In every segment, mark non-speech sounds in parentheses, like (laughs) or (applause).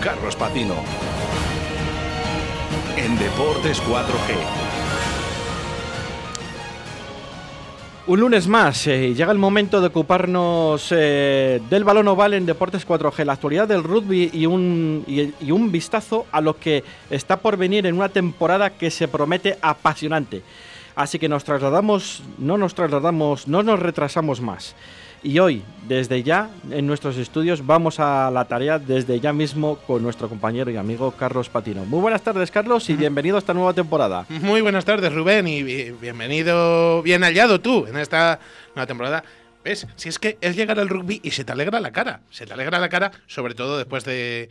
Carlos Patino. En Deportes 4G. Un lunes más, eh, llega el momento de ocuparnos eh, del balón oval en Deportes 4G, la actualidad del rugby y un, y, y un vistazo a lo que está por venir en una temporada que se promete apasionante. Así que nos trasladamos, no nos trasladamos, no nos retrasamos más. Y hoy, desde ya, en nuestros estudios, vamos a la tarea desde ya mismo con nuestro compañero y amigo Carlos Patino. Muy buenas tardes, Carlos, y bienvenido a esta nueva temporada. Muy buenas tardes, Rubén, y bienvenido, bien hallado tú en esta nueva temporada. ¿Ves? Si es que es llegar al rugby y se te alegra la cara. Se te alegra la cara, sobre todo después de,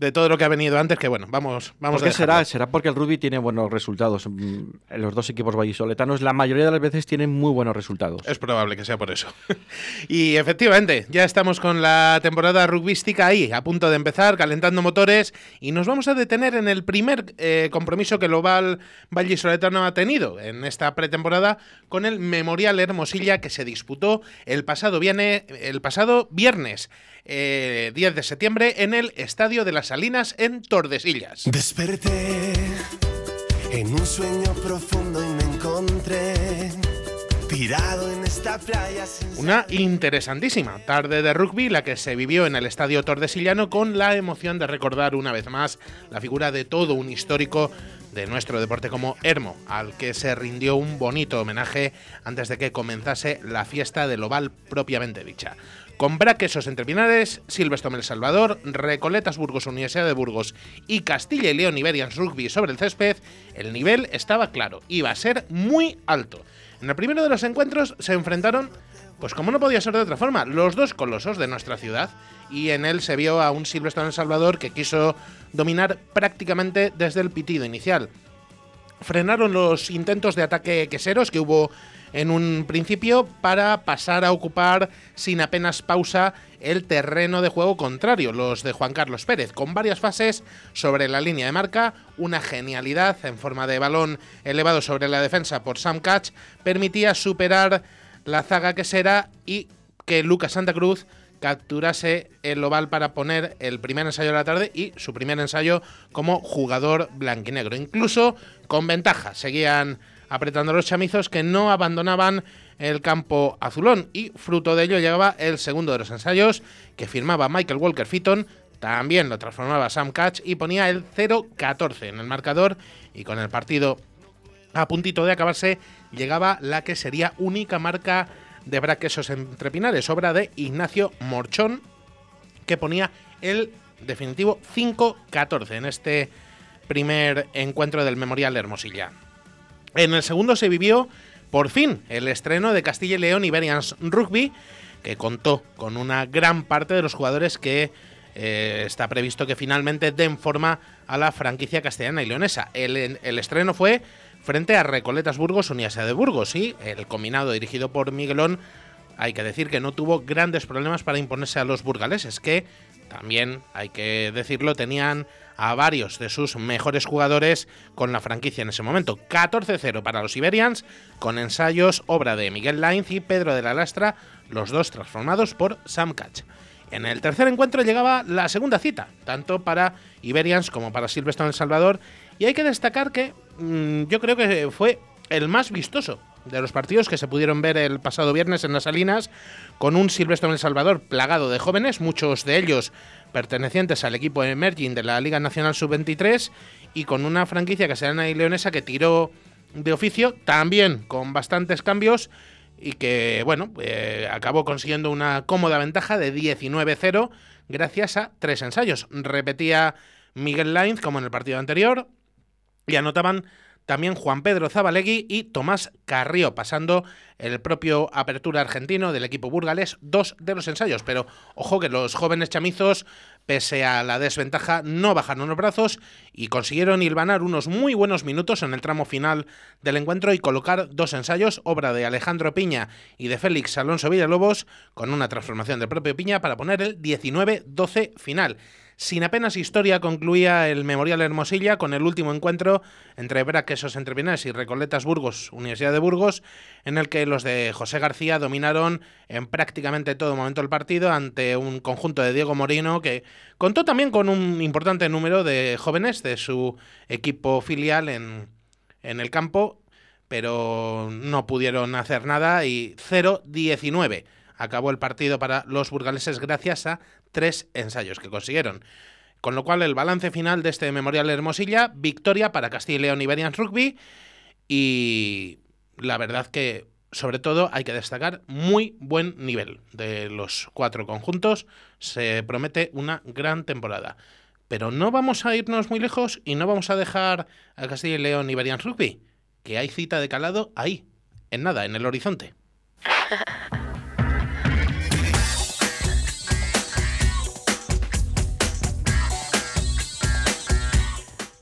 de todo lo que ha venido antes, que bueno, vamos, vamos ¿Por qué será? Será porque el rugby tiene buenos resultados. Mm, Los dos equipos vallisoletanos la mayoría de las veces tienen muy buenos resultados. Es probable que sea por eso. (laughs) y efectivamente, ya estamos con la temporada rugbística ahí, a punto de empezar, calentando motores, y nos vamos a detener en el primer eh, compromiso que el Oval Vallisoletano ha tenido en esta pretemporada con el Memorial Hermosilla que se disputó el pasado, viene, el pasado viernes eh, 10 de septiembre en el Estadio de las Salinas en Tordesillas. Desperté en un sueño profundo y me encontré tirado en esta playa. Una interesantísima tarde de rugby la que se vivió en el Estadio Tordesillano con la emoción de recordar una vez más la figura de todo un histórico de nuestro deporte como Hermo, al que se rindió un bonito homenaje antes de que comenzase la fiesta del oval propiamente dicha. Con Braquesos entre Pinares, Silvestre El Salvador, Recoletas Burgos Universidad de Burgos y Castilla y León Iberians Rugby sobre el césped, el nivel estaba claro, iba a ser muy alto. En el primero de los encuentros se enfrentaron, pues como no podía ser de otra forma, los dos colosos de nuestra ciudad, y en él se vio a un Silvestre El Salvador que quiso dominar prácticamente desde el pitido inicial. Frenaron los intentos de ataque queseros que hubo en un principio para pasar a ocupar sin apenas pausa el terreno de juego contrario, los de Juan Carlos Pérez, con varias fases sobre la línea de marca, una genialidad en forma de balón elevado sobre la defensa por Sam Catch permitía superar la zaga quesera y que Lucas Santa Cruz capturase el oval para poner el primer ensayo de la tarde y su primer ensayo como jugador blanquinegro. Incluso con ventaja, seguían apretando los chamizos que no abandonaban el campo azulón y fruto de ello llegaba el segundo de los ensayos que firmaba Michael Walker Fitton, también lo transformaba Sam Catch y ponía el 0-14 en el marcador y con el partido a puntito de acabarse llegaba la que sería única marca de braquesos entre pinares, obra de Ignacio Morchón, que ponía el definitivo 5-14 en este primer encuentro del Memorial de Hermosilla. En el segundo se vivió, por fin, el estreno de Castilla y León Iberians Rugby, que contó con una gran parte de los jugadores que eh, está previsto que finalmente den forma a la franquicia castellana y leonesa. El, estreno fue frente a Recoletas Burgos, Universidad de Burgos, y el combinado dirigido por Miguelón, hay que decir que no tuvo grandes problemas para imponerse a los burgaleses, que también, hay que decirlo, tenían a varios de sus mejores jugadores con la franquicia en ese momento. 14-0 para los Iberians, con ensayos obra de Miguel Lainz y Pedro de la Lastra, los dos transformados por Sam Catch. En el tercer encuentro llegaba la segunda cita, tanto para Iberians como para Silvestre El Salvador, y hay que destacar que mmm, yo creo que fue el más vistoso de los partidos que se pudieron ver el pasado viernes en las Salinas, con un Silvestre El Salvador plagado de jóvenes, muchos de ellos pertenecientes al equipo emerging de la Liga Nacional Sub-23, y con una franquicia castellana y leonesa que tiró de oficio, también con bastantes cambios, y que, bueno, eh, acabó consiguiendo una cómoda ventaja de 19-0 gracias a tres ensayos. Repetía Miguel Lainz como en el partido anterior, y anotaban también Juan Pedro Zabalegui y Tomás Carrió, pasando el propio apertura argentino del equipo burgalés dos de los ensayos. Pero ojo que los jóvenes chamizos, pese a la desventaja, no bajaron los brazos y consiguieron hilvanar unos muy buenos minutos en el tramo final del encuentro y colocar dos ensayos, obra de Alejandro Piña y de Félix Alonso Villalobos, con una transformación del propio Piña para poner el 19-12 final. Sin apenas historia concluía el Memorial Hermosilla con el último encuentro entre Braquesos Entrepinares y Recoletas Burgos, Universidad de Burgos, en el que los de José García dominaron en prácticamente todo momento el partido ante un conjunto de Diego Morino que contó también con un importante número de jóvenes de su equipo filial en, en el campo, pero no pudieron hacer nada y 0-19 acabó el partido para los burgaleses gracias a tres ensayos que consiguieron. Con lo cual el balance final de este Memorial Hermosilla, victoria para Castilla y León Iberians Rugby y la verdad que sobre todo hay que destacar muy buen nivel de los cuatro conjuntos. Se promete una gran temporada. Pero no vamos a irnos muy lejos y no vamos a dejar a Castilla y León Iberians Rugby, que hay cita de calado ahí, en nada, en el horizonte. (laughs)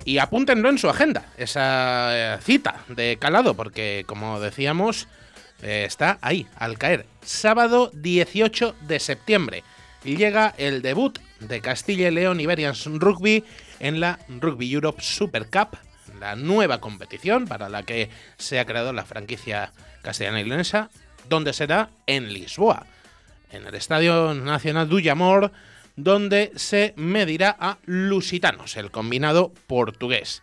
Y apúntenlo en su agenda, esa eh, cita de calado, porque como decíamos, eh, está ahí, al caer. Sábado 18 de septiembre. Llega el debut de Castilla y León Iberians Rugby en la Rugby Europe Super Cup, la nueva competición para la que se ha creado la franquicia castellana y leonesa, donde será en Lisboa, en el Estadio Nacional Duyamor donde se medirá a Lusitanos, el combinado portugués.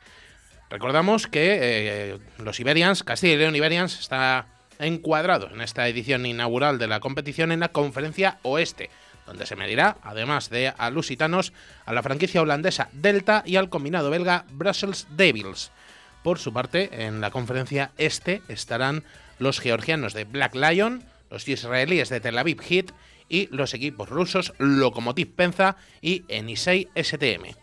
Recordamos que eh, los Iberians, Castilla y León Iberians, está encuadrado en esta edición inaugural de la competición en la Conferencia Oeste, donde se medirá, además de a Lusitanos, a la franquicia holandesa Delta y al combinado belga Brussels Devils. Por su parte, en la Conferencia Este estarán los georgianos de Black Lion, los israelíes de Tel Aviv Heat y los equipos rusos Lokomotiv Penza y Enisei STM.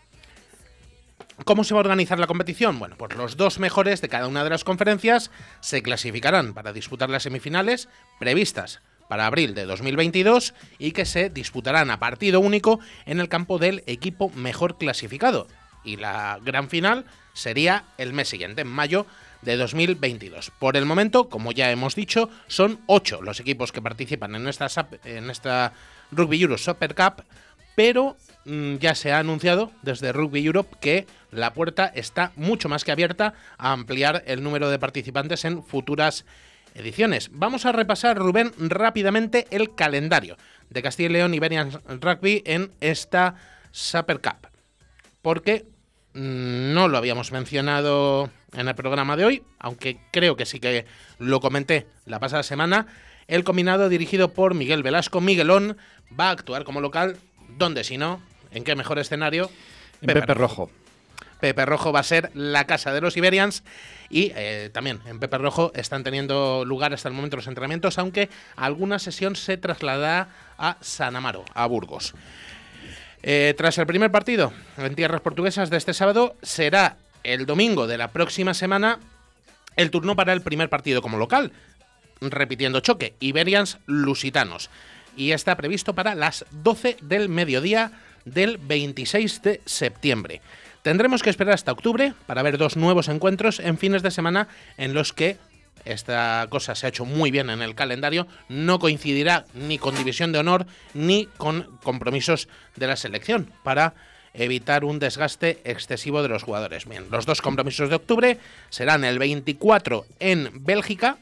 ¿Cómo se va a organizar la competición? Bueno, pues los dos mejores de cada una de las conferencias se clasificarán para disputar las semifinales previstas para abril de 2022 y que se disputarán a partido único en el campo del equipo mejor clasificado. Y la gran final sería el mes siguiente, en mayo de 2022. Por el momento, como ya hemos dicho, son ocho los equipos que participan en esta, en esta Rugby Euro Super Cup, pero mm, ya se ha anunciado desde Rugby Europe que la puerta está mucho más que abierta a ampliar el número de participantes en futuras ediciones. Vamos a repasar, Rubén, rápidamente el calendario de Castilla y León Iberian Rugby en esta Super Cup. Porque no lo habíamos mencionado en el programa de hoy, aunque creo que sí que lo comenté la pasada semana. El combinado dirigido por Miguel Velasco Miguelón va a actuar como local, ¿dónde si no? ¿En qué mejor escenario? En Pepe, Rojo. Pepe Rojo va a ser la casa de los Iberians y eh, también en Pepe Rojo están teniendo lugar hasta el momento los entrenamientos, aunque alguna sesión se trasladará a San Amaro, a Burgos. Eh, tras el primer partido en tierras portuguesas de este sábado, será el domingo de la próxima semana el turno para el primer partido como local, repitiendo choque, Iberians Lusitanos. Y está previsto para las 12 del mediodía del 26 de septiembre. Tendremos que esperar hasta octubre para ver dos nuevos encuentros en fines de semana en los que esta cosa se ha hecho muy bien en el calendario, no coincidirá ni con división de honor ni con compromisos de la selección para evitar un desgaste excesivo de los jugadores. Bien, los dos compromisos de octubre serán el 24 en Bélgica,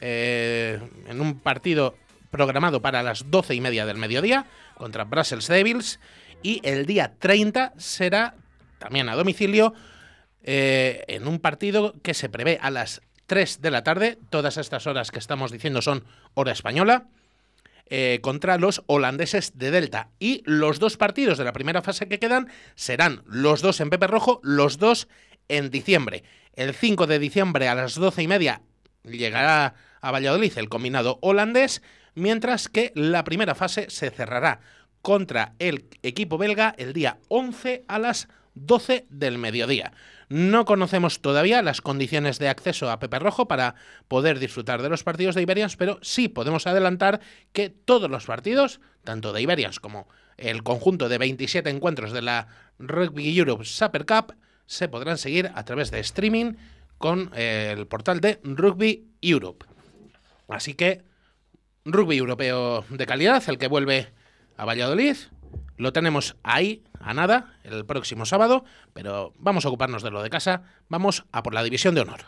eh, en un partido programado para las 12 y media del mediodía contra Brussels Devils, y el día 30 será también a domicilio eh, en un partido que se prevé a las 3 de la tarde. Todas estas horas que estamos diciendo son hora española. Eh, contra los holandeses de Delta. Y los dos partidos de la primera fase que quedan serán los dos en Pepe Rojo, los dos en diciembre. El 5 de diciembre a las 12 y media llegará a Valladolid el combinado holandés, mientras que la primera fase se cerrará contra el equipo belga el día 11 a las 12 del mediodía. No conocemos todavía las condiciones de acceso a Pepe Rojo para poder disfrutar de los partidos de Iberians, pero sí podemos adelantar que todos los partidos, tanto de Iberians como el conjunto de 27 encuentros de la Rugby Europe Super Cup, se podrán seguir a través de streaming con el portal de Rugby Europe. Así que rugby europeo de calidad, el que vuelve a Valladolid, Lo tenemos ahí, a nada, el próximo sábado, pero vamos a ocuparnos de lo de casa, vamos a por la división de honor.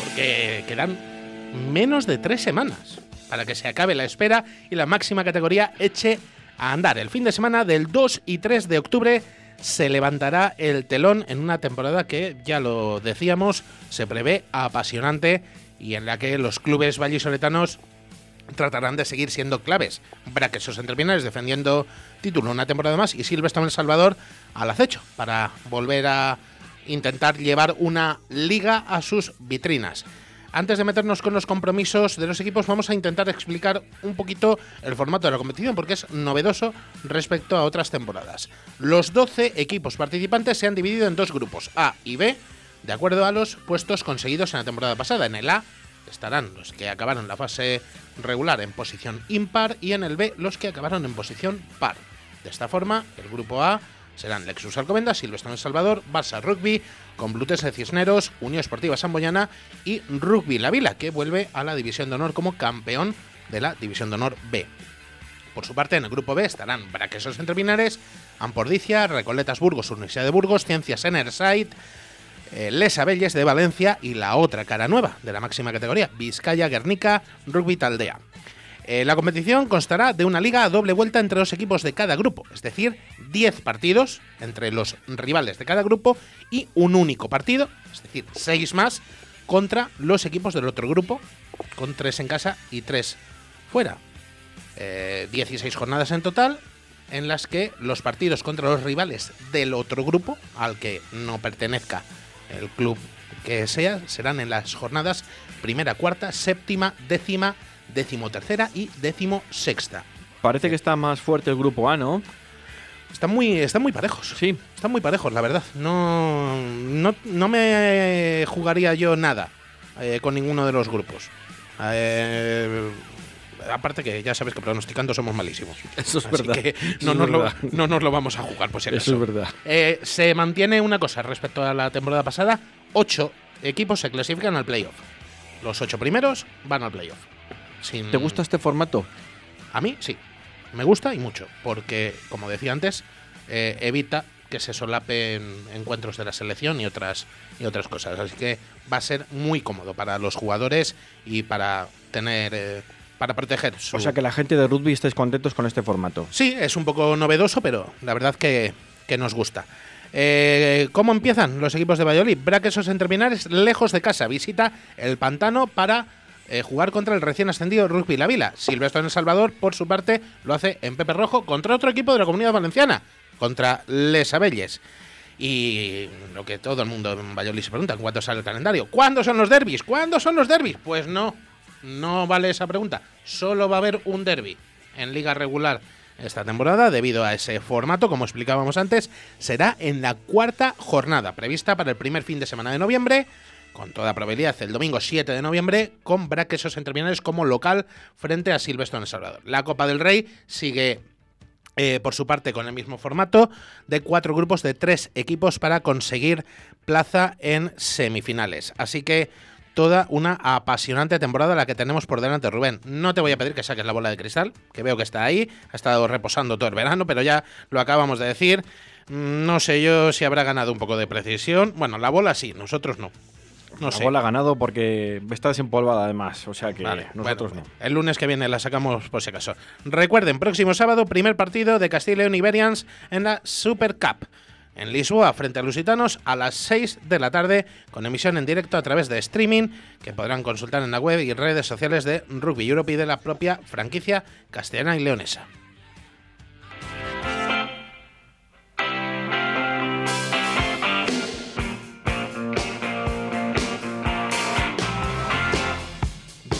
Porque quedan menos de tres semanas para que se acabe la espera y la máxima categoría eche a andar. El fin de semana del 2 y 3 de octubre se levantará el telón en una temporada que, ya lo decíamos, se prevé apasionante y en la que los clubes vallisoletanos tratarán de seguir siendo claves. Braquesos en terminales defendiendo título una temporada más y Silvestre El Salvador al acecho para volver a intentar llevar una liga a sus vitrinas. Antes de meternos con los compromisos de los equipos, vamos a intentar explicar un poquito el formato de la competición, porque es novedoso respecto a otras temporadas. Los 12 equipos participantes se han dividido en dos grupos, A y B, de acuerdo a los puestos conseguidos en la temporada pasada. En el A estarán los que acabaron la fase regular en posición impar y en el B los que acabaron en posición par. De esta forma, el grupo A serán Lexus Alcobendas, Silvestre El Salvador, Barça Rugby, Complutense Cisneros, Unión Esportiva Samboyana y Rugby La Vila, que vuelve a la División de Honor como campeón de la División de Honor B. Por su parte, en el grupo B estarán Braquesos Entrepinares, Ampordicia, Recoletas Burgos, Universidad de Burgos, Ciencias Enerside, eh, Les Abelles de Valencia y la otra cara nueva de la máxima categoría, Vizcaya Guernica Rugby Taldea. Eh, la competición constará de una liga a doble vuelta entre los equipos de cada grupo, es decir, 10 partidos entre los rivales de cada grupo y un único partido, es decir, 6 más, contra los equipos del otro grupo, con 3 en casa y 3 fuera. 16 eh, jornadas en total, en las que los partidos contra los rivales del otro grupo, al que no pertenezca el club que sea, serán en las jornadas primera, cuarta, séptima, décima, decimotercera y decimosexta. Parece que está más fuerte el grupo A, ¿no? Están muy, están muy parejos. Sí. Están muy parejos, la verdad. No, no, me jugaría yo nada eh, con ninguno de los grupos. Eh, aparte que ya sabes que pronosticando somos malísimos. Eso es verdad. Que no, nos Lo, no, nos Lo, vamos a jugar, por si acaso. Eso es verdad. Eh, se mantiene una cosa respecto a la temporada pasada. Ocho equipos se clasifican al playoff. Los ocho primeros van al playoff. ¿Te gusta este formato? A mí sí, me gusta y mucho, porque como decía antes, eh, evita que se solapen encuentros de la selección y otras y otras cosas. Así que va a ser muy cómodo para los jugadores y para tener eh, para proteger. Su... O sea que la gente de rugby estáis contentos con este formato. Sí, es un poco novedoso, pero la verdad que, que nos gusta. Eh, ¿Cómo empiezan los equipos de Valladolid? Braquesos en terminales lejos de casa. Visita el pantano para eh, jugar contra el recién ascendido Rugby La Vila. Silvestre en El Salvador, por su parte, lo hace en Pepe Rojo contra otro equipo de la Comunidad Valenciana, contra Les Abelles. Y lo que todo el mundo en Valladolid se pregunta, ¿cuándo sale el calendario? ¿Cuándo son los derbis? ¿Cuándo son los derbis? Pues no, no vale esa pregunta. Solo va a haber un derby en liga regular esta temporada, debido a ese formato, como explicábamos antes, será en la cuarta jornada, prevista para el primer fin de semana de noviembre con toda probabilidad el domingo 7 de noviembre, con Braquesos en terminales como local frente a Silvestre en Salvador. La Copa del Rey sigue eh, por su parte con el mismo formato de cuatro grupos de tres equipos para conseguir plaza en semifinales. Así que toda una apasionante temporada la que tenemos por delante, Rubén. No te voy a pedir que saques la bola de cristal, que veo que está ahí, ha estado reposando todo el verano, pero ya lo acabamos de decir. No sé yo si habrá ganado un poco de precisión. Bueno, la bola sí, nosotros no. No sé. ha ganado porque está desempolvada además, o sea que nosotros no. El lunes que viene la sacamos por si acaso. Recuerden, próximo sábado, primer partido de Castilla y León Iberians en la Super Cup. En Lisboa, frente a Lusitanos, a las 6 de la tarde, con emisión en directo a través de streaming, que podrán consultar en la web y redes sociales de Rugby Europe y de la propia franquicia castellana y leonesa.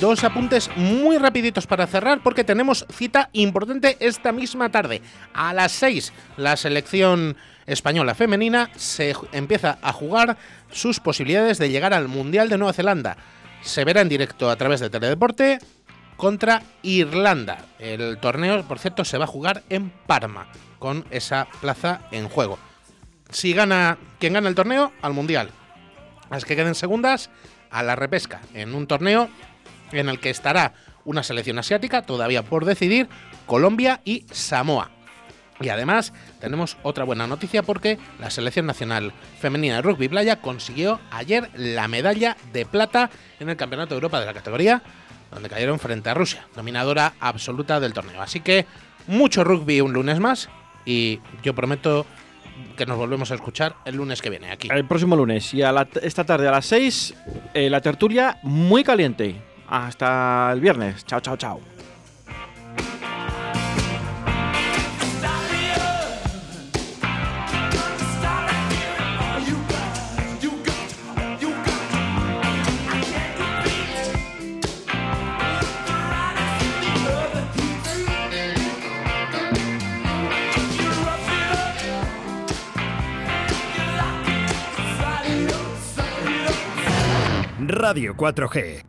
Dos apuntes muy rapiditos para cerrar porque tenemos cita importante esta misma tarde. A las 6 la selección española femenina se empieza a jugar sus posibilidades de llegar al Mundial de Nueva Zelanda. Se verá en directo a través de Teledeporte contra Irlanda. El torneo, por cierto, se va a jugar en Parma con esa plaza en juego. Si gana quien gana el torneo, al Mundial. Las que queden segundas a la repesca en un torneo en el que estará una selección asiática todavía por decidir, Colombia y Samoa. Y además tenemos otra buena noticia porque la selección nacional femenina de rugby playa consiguió ayer la medalla de plata en el Campeonato de Europa de la categoría, donde cayeron frente a Rusia, dominadora absoluta del torneo. Así que mucho rugby un lunes más y yo prometo que nos volvemos a escuchar el lunes que viene aquí. El próximo lunes y esta tarde a las 6, eh, la tertulia muy caliente. Hasta el viernes. Chao, chao, chao. Radio 4G.